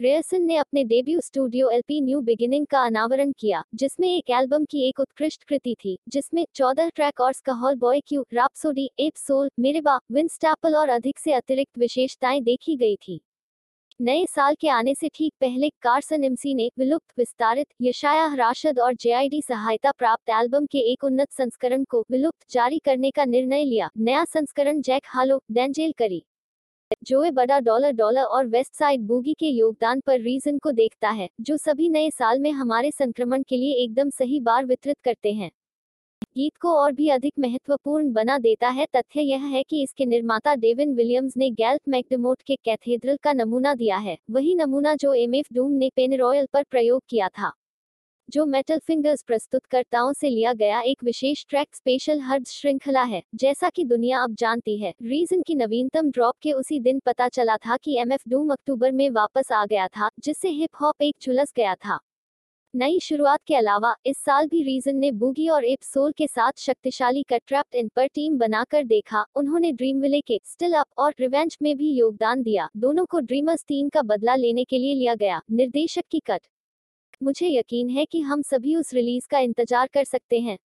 ग्रेयसन ने अपने debut studio LP New Beginning का अनावरण किया, जिसमें एक एल्बम की एक उत्कृष्ट कृति थी, जिसमें 14 ट्रैक और Schoolboy Q Rapsody Ab Soul Mereba Vince Staples और अधिक से अतिरिक्त विशेषताएँ देखी गई थी। नए साल के आने से ठीक पहले कार्सन एमसी ने विलुप्त, विस्तारित, यशाया राशद और जेआईडी सहायता प्राप्त एल्बम के एक उन्नत संस्करण को विलुप्त जारी करने का निर्णय लिया। नया संस्करण जैक हालो Denzel Curry. Joey Bada dollar dollar और वेस्ट साइड बूगी के योगदान पर रीजन को देखता है, जो सभी नए साल में हमारे संक्रमण के लिए एकदम सही बार वितरित करते हैं। गीत को और भी अधिक महत्वपूर्ण बना देता है, तथ्य यह है कि इसके निर्माता डेविन विलियम्स ने गैल्प मैकडमोट के कैथेड्रल का नमूना दिया है। वही नमूना जो एम एफ़ डूम ने पेन रॉयल पर प्रयोग किया था। जो मेटल फिंगर्स प्रस्तुतकर्ताओं से लिया गया एक विशेष ट्रैक स्पेशल हर्ब्स श्रृंखला है, जैसा कि दुनिया अब जानती है। रीजन की नवीनतम ड्रॉप के उसी दिन पता चला था कि एम एफ़ डूम अक्टूबर में वापस आ गया था, जिससे हिप हॉप एक झुलस गया था। नई शुरुआत के अलावा, इस साल भी रीजन ने बूगी और एप सोल के साथ शक्तिशाली कट्रैप्ट इन पर टीम बनाकर देखा। उन्होंने ड्रीम विले के स्टिल अप और रिवेंज में भी योगदान दिया। दोनों को ड्रीमर्स तीन का बदला लेने के लिए लिया गया। निर्देशक की कट मुझे यकीन है कि हम सभी उस रिलीज़ का इंतज़ार कर सकते हैं।